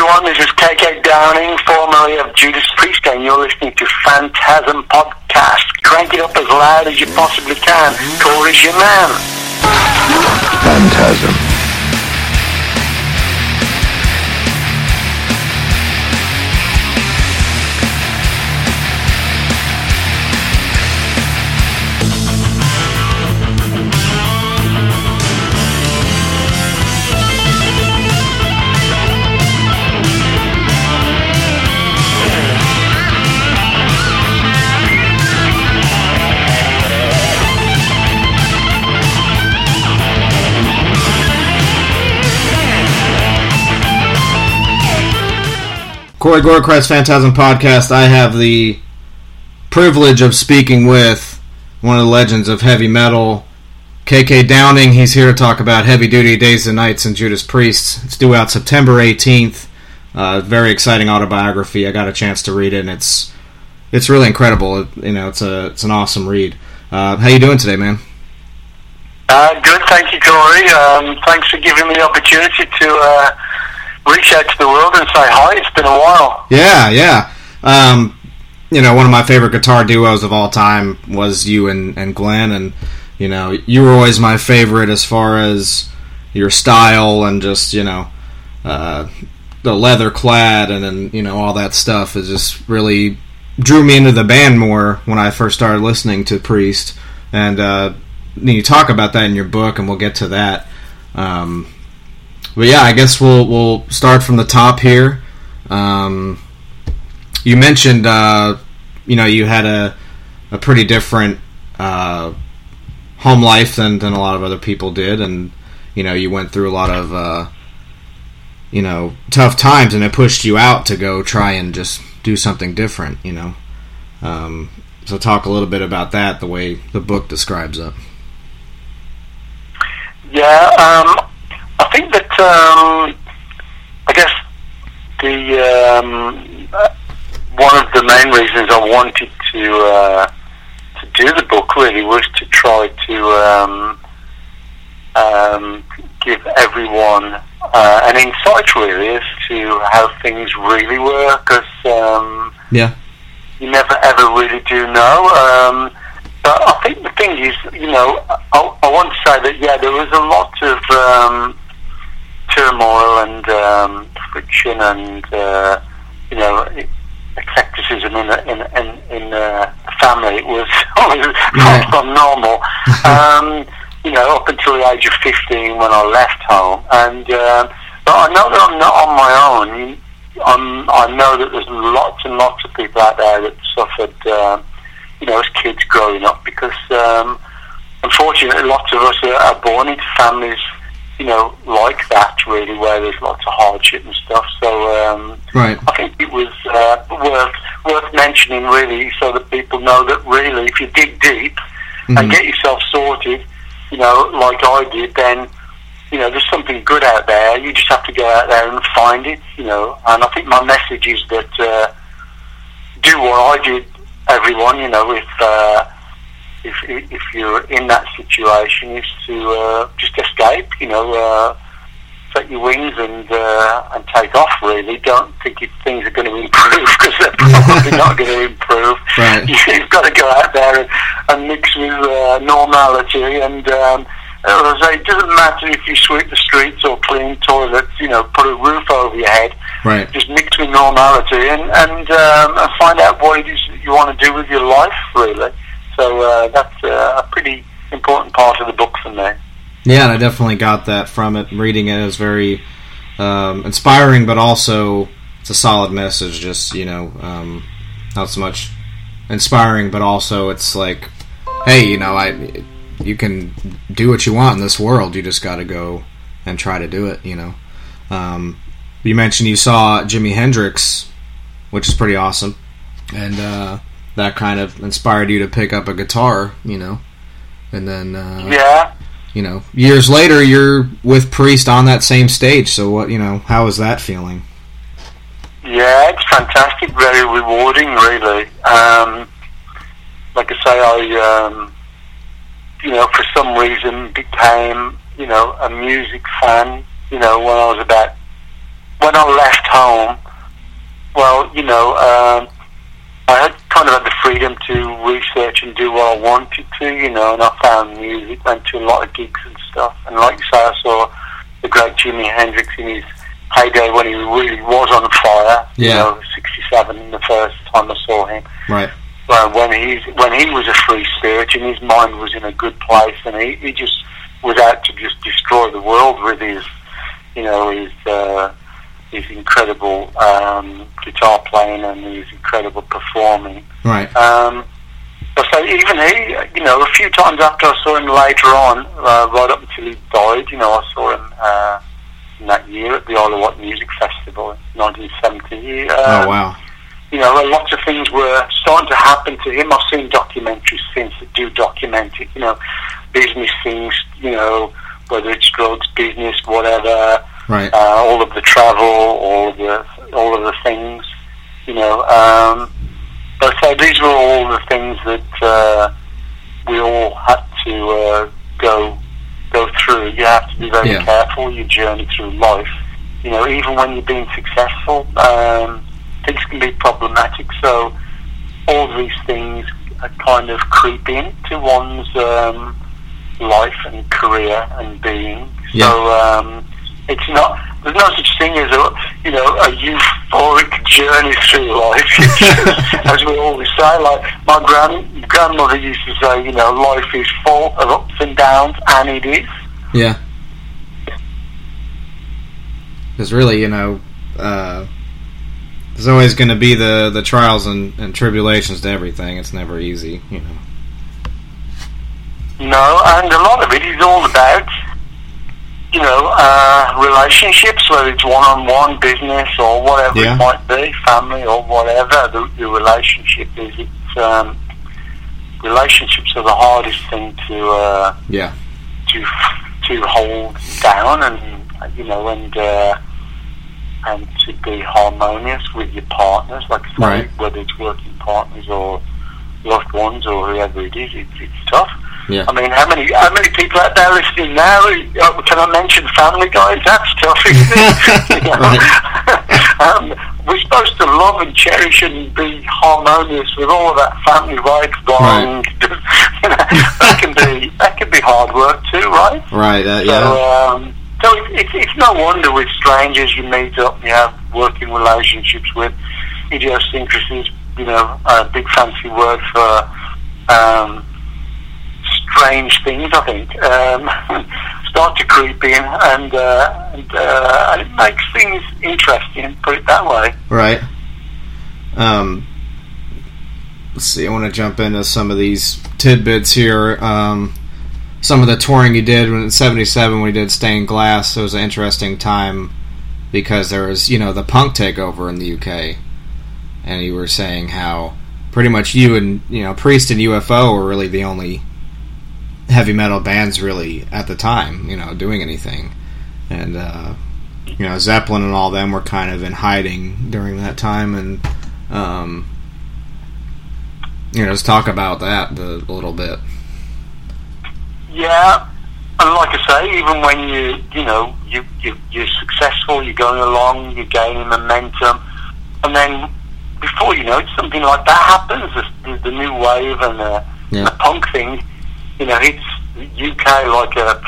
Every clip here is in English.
everyone. This is KK Downing, formerly of Judas Priest, and you're listening to Phantasm Podcast. Crank it up as loud as you possibly can. Corey's your man. Phantasm. Corey Gorechrist Phantasm Podcast. I have the privilege of speaking with one of the legends of heavy metal, KK Downing. He's here to talk about Heavy Duty Days and Nights and Judas Priest. It's due out September 18th. Uh, very exciting autobiography. I got a chance to read it, and it's it's really incredible. You know, it's a it's an awesome read. Uh, how you doing today, man? Uh, good, thank you, Corey. Um, thanks for giving me the opportunity to uh, reach out to the world and say hi. It's been a while. Yeah, yeah. Um, you know, one of my favorite guitar duos of all time was you and, and Glenn, and you know, you were always my favorite as far as your style and just you know, uh, the leather clad and then you know all that stuff is just really drew me into the band more when I first started listening to Priest, and uh, you talk about that in your book, and we'll get to that. Um, but yeah, I guess we'll we'll start from the top here. Um, you mentioned, uh, you know, you had a a pretty different uh, home life than than a lot of other people did, and you know, you went through a lot of uh, you know tough times, and it pushed you out to go try and just do something different. You know, um, so talk a little bit about that, the way the book describes it. Yeah, um, um, I guess the um, uh, one of the main reasons I wanted to uh, to do the book really was to try to um, um, give everyone uh, an insight really as to how things really work. Because um, Yeah. you never ever really do know. Um, but I think the thing is, you know, I, I want to say that yeah, there was a lot of um, turmoil and um, friction and uh, you know eclecticism in a- in in, in uh, the family. It was always Yeah. from normal. um, you know, up until the age of fifteen when I left home, and um, but I know that I'm not on my own. I'm, I know that there's lots and lots of people out there that suffered, um, you know, as kids growing up because, um, unfortunately, lots of us are, are born into families, you know, like that really, where there's lots of hardship and stuff. So um, Right. I think it was uh, worth worth mentioning really, so that people know that really, if you dig deep Mhm. and get yourself sorted, you know, like I did, then you know, there's something good out there. You just have to go out there and find it, you know. And I think my message is that uh, do what I did, everyone. You know, if uh, if if you're in that situation, is to uh, just escape. You know, uh, set your wings and uh, and take off. Really, don't think if things are going to improve because they're probably not going to improve. Right. You've got to go out there and, and mix with uh, normality and. Um, as I say, it doesn't matter if you sweep the streets or clean toilets, you know, put a roof over your head. Right. Just mix with normality and, and, um, and find out what it is that you want to do with your life, really. So uh, that's uh, a pretty important part of the book for me. Yeah, and I definitely got that from it. Reading it is very um, inspiring, but also it's a solid message. Just you know, um, not so much inspiring, but also it's like, hey, you know, I you can do what you want in this world. You just got to go and try to do it. You know. Um, you mentioned you saw Jimi Hendrix, which is pretty awesome, and uh, that kind of inspired you to pick up a guitar. You know, and then uh, Yeah. you know, years later, you're with Priest on that same stage. So what, you know, how is that feeling? Yeah, it's fantastic, very rewarding, really. Um, like I say, I, um, you know, for some reason became, you know, a music fan, you know, when I was about when I left home, well, you know, um, I had kind of had the freedom to research and do what I wanted to, you know, and I found music, went to a lot of gigs and stuff. And like you say, I saw the great Jimi Hendrix in his heyday when he really was on fire. You Yeah. know, 67 the first time I saw him. Right. Well, when he when he was a free spirit and his mind was in a good place, and he, he just was out to just destroy the world with his, you know, his uh, his incredible um, guitar playing and his incredible performing. Right. Um, so even he, you know, a few times after I saw him later on, uh, right up until he died, you know, I saw him uh, in that year at the Isle of Wight Music Festival in 1970. Um, Oh wow. you know, lots of things were starting to happen to him. I've seen documentaries since that do document it, you know, business things, you know, whether it's drugs, business, whatever, Right. uh, all of the travel, all of the, all of the things, you know. Um, but so these were all the things that uh, we all had to uh, go go through. You have to be very Yeah. careful your journey through life. You know, even when you're being successful, um, things can be problematic. So all these things uh, kind of creep into one's um, life and career and being. Yeah. So um, it's not. There's no such thing as a you know a euphoric journey through life. As we always say, like my grand grandmother used to say, you know, life is full of ups and downs, and it is. Yeah. Because really, you know, uh, there's always going to be the, the trials and, and tribulations to everything. It's never easy, you know. No, and a lot of it is all about, you know, uh, relationships, whether it's one-on-one business or whatever Yeah. it might be, family or whatever. The, the relationship is it's um, relationships are the hardest thing to uh, Yeah. to to hold down, and you know, and uh, and to be harmonious with your partners, like say, Right. whether it's working partners or loved ones or whoever it is, it's, it's tough. Yeah. I mean, how many how many people out there listening now? uh, Can I mention Family Guys? That's tough, isn't it? Um, we're supposed to love and cherish and be harmonious with all of that family life going. you know, that can be that can be hard work too, right? Right. Uh, So, yeah. um, so it, it's it's no wonder with strangers you meet up, you have working relationships with idiosyncrasies. You know, a big fancy word for um, strange things. I think um, start to creep in, and uh, and, uh, and it makes things interesting. Put it that way. Right. Um, let's see. I want to jump into some of these tidbits here. Um, some of the touring you did in '77 when did Stained Class. It was an interesting time because there was, you know, the punk takeover in the UK, and you were saying how pretty much you and you know Priest and UFO were really the only heavy metal bands really at the time, you know, doing anything, and. uh you know Zeppelin and all them were kind of in hiding during that time, and um, you know, just talk about that a little bit. Yeah, and like I say, even when you you know you, you you're successful, you're going along, you're gaining momentum, and then before you know it, something like that happens. The, the, the new wave and the, Yeah. the punk thing, you know, hits the UK like a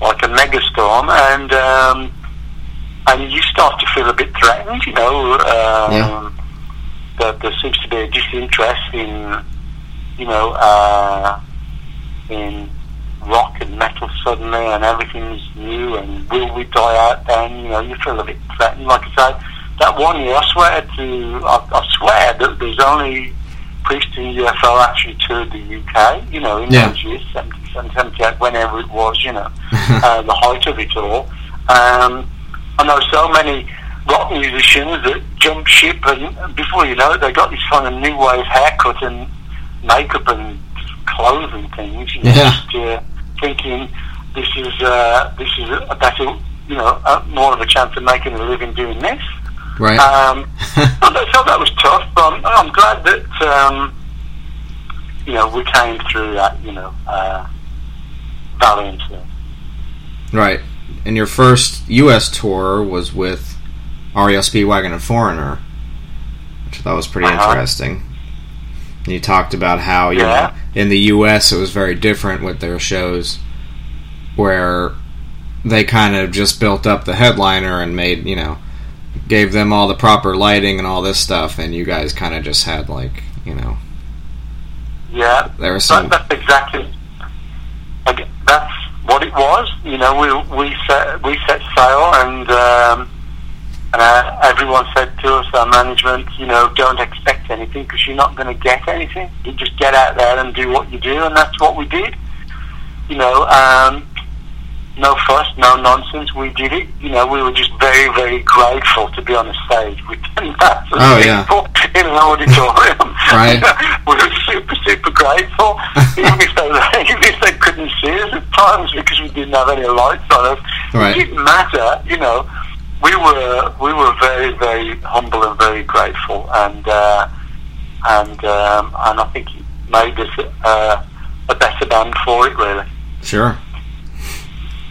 like a megastorm, and um, and you start to feel a bit threatened. You know, um, Yeah. that there seems to be a disinterest in you know. Uh, in rock and metal suddenly and everything's new and will we die out then? You know, you feel a bit threatened. Like I said, that one year, I swear to, I, I swear that there's only Priest and UFO actually toured the UK, you know, in Yeah. those years, 77, 78, whenever it was, you know, uh, the height of it all. Um, I know so many rock musicians that jump ship and before you know it, they got this kind of new wave haircut and makeup and clothes and things. You know, Yeah. just uh, thinking this is uh, this is a better, you know, uh, more of a chance of making a living doing this. Right. Um, that, so that was tough, but I'm, I'm glad that um, you know we came through that, you know, uh, valiantly. right. And your first U.S. tour was with REO Speedwagon and Foreigner, which I thought was pretty Uh-huh. interesting. And you talked about how you Yeah. know in the U.S. it was very different with their shows, where they kind of just built up the headliner and made you know gave them all the proper lighting and all this stuff, and you guys kind of just had like you know Yeah, there was that, some that's exactly. like, That's what it was. You know, we we set we set sail, and um, and uh, everyone said to us, our management, you know, don't expect anything because you're not going to get anything. You just get out there and do what you do, and that's what we did. You know, um, no fuss, no nonsense. We did it. You know, we were just very, very grateful to be on a stage with 10,000 Oh, yeah. people in an auditorium. Right. we were super, super grateful. even, if they, even if they couldn't see us at times because we didn't have any lights on us, Right. it didn't matter. You know, we were we were very, very humble and very grateful, and uh, and um, and I think it made us uh, a better band for it, really. Sure.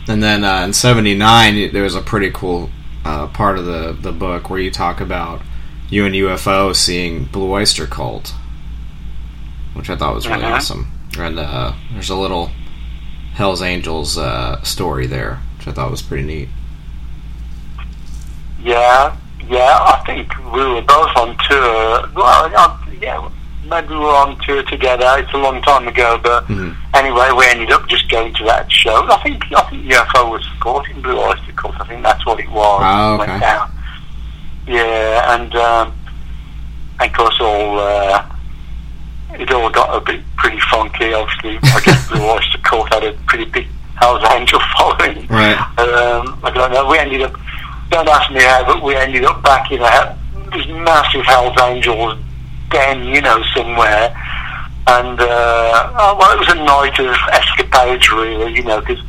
And then uh, in '79, there was a pretty cool uh, part of the the book where you talk about you and UFO seeing Blue Oyster Cult, which I thought was really Mhm. awesome. And uh, there's a little Hell's Angels uh, story there, which I thought was pretty neat. Yeah, yeah. I think we were both on tour. Well, yeah, maybe we were on tour together. It's a long time ago, but Mhm. anyway, we ended up just going to that show. I think I think UFO was supporting Blue Oyster Cult. I think that's what it was. Ah, It went down. Yeah, and um, and of course all. Uh, it all got a bit pretty funky. Obviously, I guess Blue Oyster Cult had a pretty big Hell's Angel following. Right. Um, I don't know. We ended up. Don't ask me how, but we ended up back in a this massive Hell's Angels den, you know, somewhere. And uh, oh, well, it was a night of escapades, really, you know, because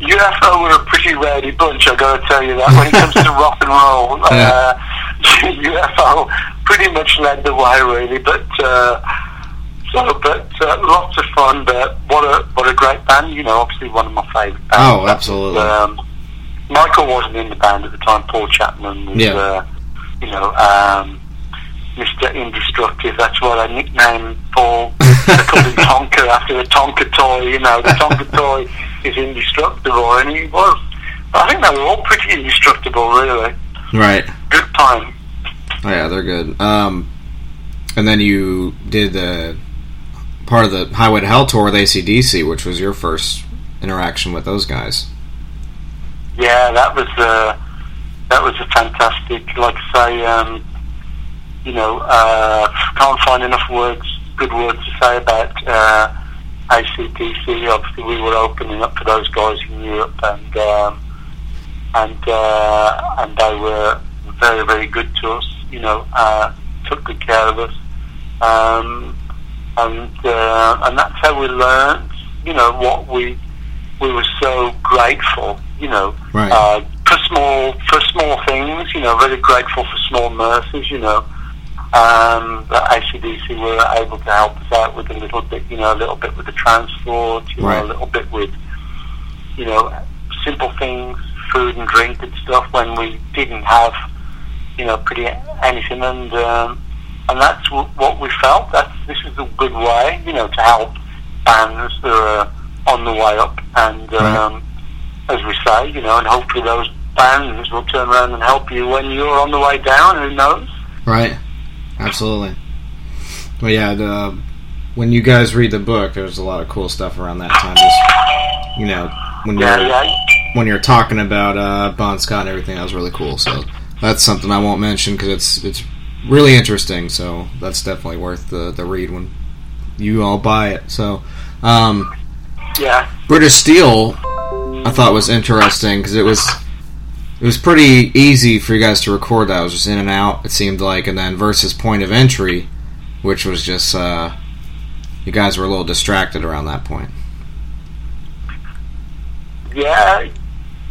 UFO were a pretty rowdy bunch. I got to tell you that when it comes to rock and roll, uh, UFO pretty much led the way, really. But uh, so, but uh, lots of fun. But what a what a great band! You know, obviously one of my favourite bands. Oh, absolutely. Um, Michael wasn't in the band at the time. Paul Chapman was, Yeah. uh, you know, um. Indestructive. That's what I nicknamed Paul. they called him Tonka after the Tonka toy. You know, the Tonka toy is indestructible, and he was. I think they were all pretty indestructible, really. Right. Good time. Oh, yeah, they're good. Um, and then you did the part of the Highway to Hell tour with ACDC, which was your first interaction with those guys. Yeah, that was uh, that was a fantastic. Like I say, um, you know, uh, can't find enough words, good words to say about uh, ACDC. Obviously, we were opening up for those guys in Europe, and um, and uh, and they were very very good to us. You know, uh, took good care of us, um, and uh, and that's how we learned. You know what we we were so grateful. You know, Right. uh, for small for small things. You know, very grateful for small mercies. You know, um, that ACDC were able to help us out with a little bit. You know, a little bit with the transport. You Right. know, a little bit with you know simple things, food and drink and stuff when we didn't have you know pretty anything and. Um, and that's w- what we felt. That's this is a good way, you know, to help bands that are on the way up. And um, as we say, you know, and hopefully those bands will turn around and help you when you're on the way down. Who knows? Right. Absolutely. Well, yeah. The, when you guys read the book, there's a lot of cool stuff around that time. Just you know, when you're Yeah, yeah, when you're talking about uh, Bon Scott and everything, that was really cool. So that's something I won't mention because it's it's really interesting. So that's definitely worth the the read when you all buy it. So. Um, yeah, British Steel, I thought was interesting because it was it was pretty easy for you guys to record that. It was just in and out. It seemed like, and then versus Point of Entry, which was just uh, you guys were a little distracted around that point. yeah,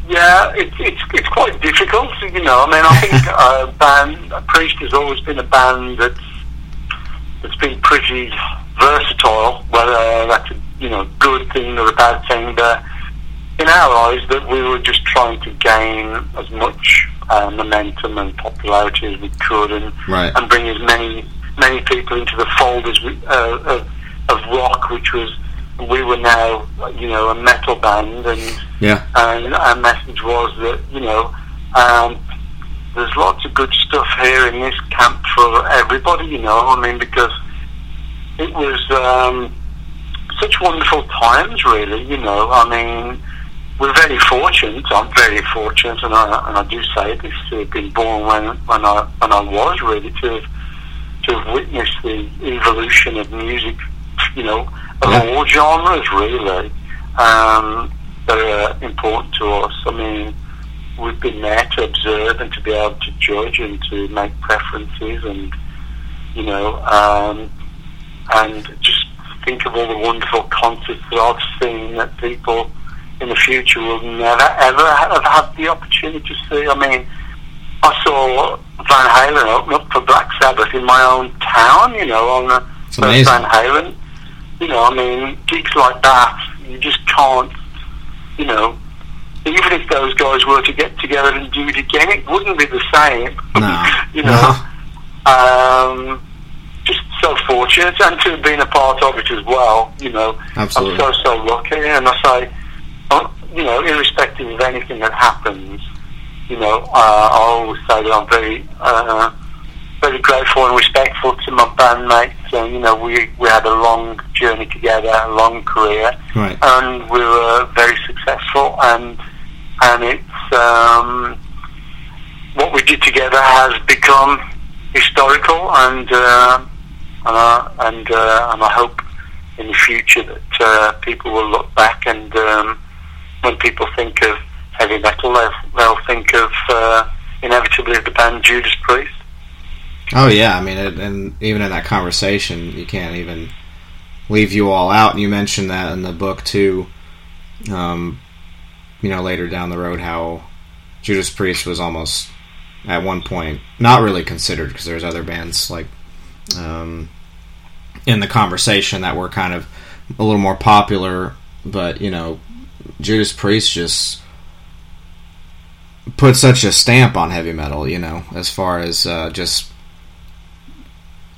yeah. It's it's it's quite difficult, you know. I mean, I think uh, band Priest has always been a band that's that's been pretty versatile, whether that's a you know good thing or a bad thing. But in our eyes, that we were just trying to gain as much uh, momentum and popularity as we could, and Right. and bring as many many people into the fold as we uh, of, of rock, which was we were now you know a metal band, and Yeah. and our message was that you know um, there's lots of good stuff here in this camp for everybody. You know, I mean because it was um, such wonderful times, really. You know, I mean. We're very fortunate. I'm very fortunate, and I and I do say this to have been born when when I when I was really to have to have witnessed the evolution of music, you know, of Yeah. all genres really, um, that are important to us. I mean, we've been there to observe and to be able to judge and to make preferences and, you know, um, and just think of all the wonderful concerts that I've seen that people in the future will never ever have had the opportunity to see. I mean, I saw Van Halen open up for Black Sabbath in my own town, you know, on the first. Van Halen. You know, I mean, gigs like that, you just can't, you know, even if those guys were to get together and do it again, it wouldn't be the same. No. you know, um, just so fortunate and to have been a part of it as well. You know, Absolutely. I'm so so lucky, and I say, you know, irrespective of anything that happens, you know, uh, I always say that I'm very, uh, very grateful and respectful to my bandmates. And you know, we we had a long journey together, a long career, Right. and we were very successful. And and it's um, what we did together has become historical, and uh, and I, and, uh, and I hope in the future that uh, people will look back and um, when people think of heavy metal, they'll, they'll think of uh, inevitably the band Judas Priest. Oh yeah, I mean, it, and even in that conversation, you can't even leave you all out. And you mentioned that in the book too. Um, you know, later down the road, how Judas Priest was almost at one point not really considered because there's other bands like um, in the conversation that were kind of a little more popular, but you know, Judas Priest just put such a stamp on heavy metal, you know, as far as uh, just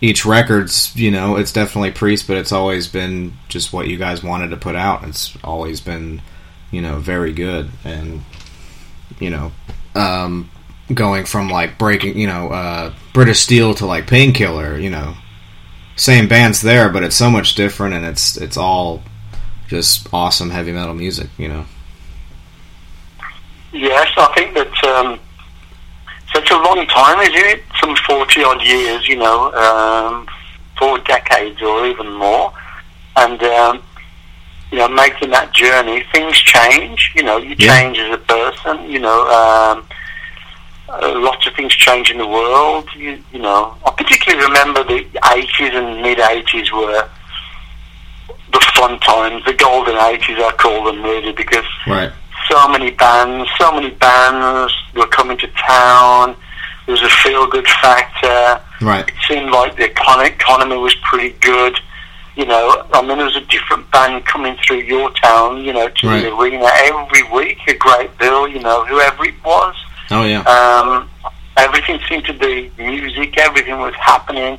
each record's, you know, it's definitely Priest, but it's always been just what you guys wanted to put out. It's always been, you know, very good, and you know, um, going from like breaking, you know, uh, British Steel to like Painkiller, you know, same bands there, but it's so much different, and it's it's all just awesome heavy metal music, you know. Yes, I think that um, such a long time, isn't it? Some 40 odd years, you know, um, four decades or even more. And, um, you know, making that journey, things change. You know, you Yeah. change as a person, you know, um, lots of things change in the world. You, you know, I particularly remember the 80s and mid 80s were the fun times, the golden 80s, I call them really, because Right. so many bands, so many bands were coming to town. There was a feel good factor. Right. It seemed like the econ- economy was pretty good. You know, I mean, there was a different band coming through your town, you know, to Right. the arena every week, a great bill, you know, whoever it was. Oh yeah. Um, everything seemed to be music, everything was happening.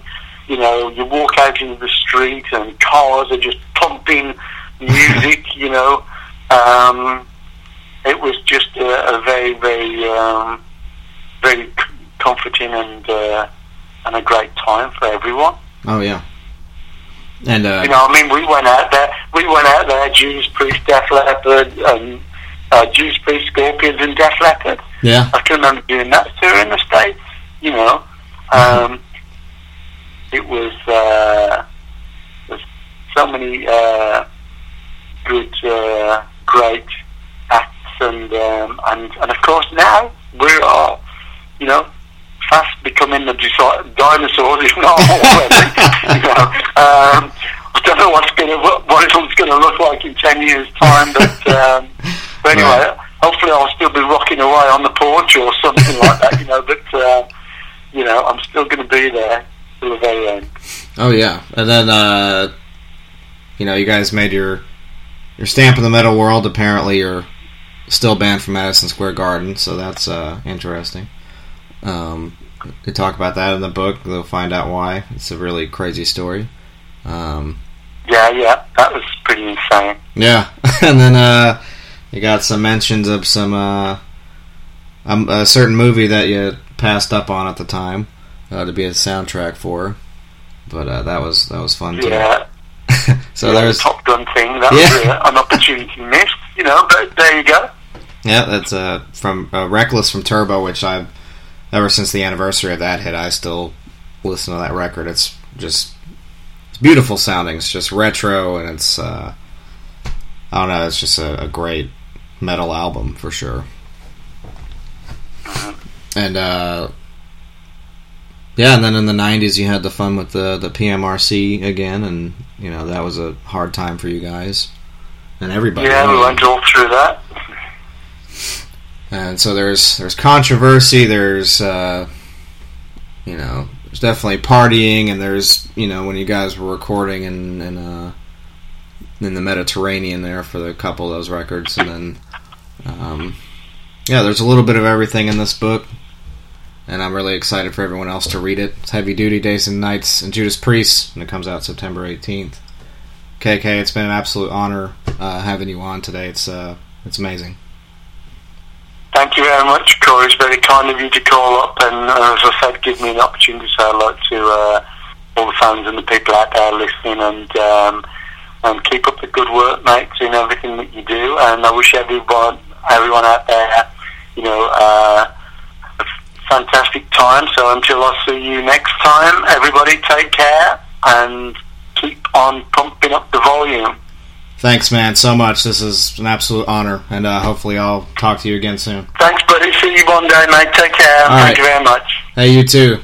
You know, you walk out into the street and cars are just pumping music, you know. Um, it was just a, a very, very, um, very c- comforting and uh, and a great time for everyone. Oh yeah. And uh, You know, I mean, we went out there. We went out there. Judas Priest, Def Leppard, and uh, Judas Priest, Scorpions, and Def Leppard. yeah. I can remember doing that tour in the States, you know. Um, it was, uh, so many uh, good, uh, great acts, and, um, and and of course now we are, you know, fast becoming the dinosaurs, if not already. you know, um, I don't know what's going to what it's going to look like in ten years' time, but um, but anyway, Right. hopefully I'll still be rocking away on the porch or something like that, you know. But uh, you know, I'm still going to be there till the very end. Oh yeah, and then uh, you know you guys made your your stamp in the metal world. Apparently, you're still banned from Madison Square Garden, so that's uh, interesting. Um, they talk about that in the book. They'll find out why. It's a really crazy story. Um, yeah, yeah, that was pretty insane. Yeah, and then uh, you got some mentions of some uh, um, a certain movie that you passed up on at the time uh, to be a soundtrack for, but uh, that was that was fun too. Yeah. so yeah, there's the Top Gun thing. That Yeah. was an opportunity missed, you know. But there you go. yeah, that's uh, from uh, Reckless from Turbo, which I've ever since the anniversary of that hit, I still listen to that record. It's just it's beautiful sounding. It's just retro, and it's uh, I don't know. It's just a, a great metal album for sure. And uh, yeah, and then in the '90s, you had the fun with the the PMRC again, and you know that was a hard time for you guys and everybody. Yeah, we went all through that. And so there's there's controversy. There's uh, you know there's definitely partying, and there's you know when you guys were recording in in, uh, in the Mediterranean there for the couple of those records, and then um, yeah, there's a little bit of everything in this book, and I'm really excited for everyone else to read it. It's Heavy Duty Days and Nights and Judas Priest, and it comes out September 18th. KK, it's been an absolute honor uh, having you on today. It's uh, it's amazing. Thank you very much, Corey. It's very kind of you to call up and, uh, as I said, give me an opportunity to say hello to uh, all the fans and the people out there listening and um, and keep up the good work, mate, in everything that you do. And I wish everyone everyone out there, you know, uh, fantastic time. So until I see you next time, everybody take care and keep on pumping up the volume. Thanks, man, so much. This is an absolute honor, and uh, hopefully I'll talk to you again soon. Thanks, buddy. See you one day, mate. Take care. All Thank right. you very much. Hey, you too.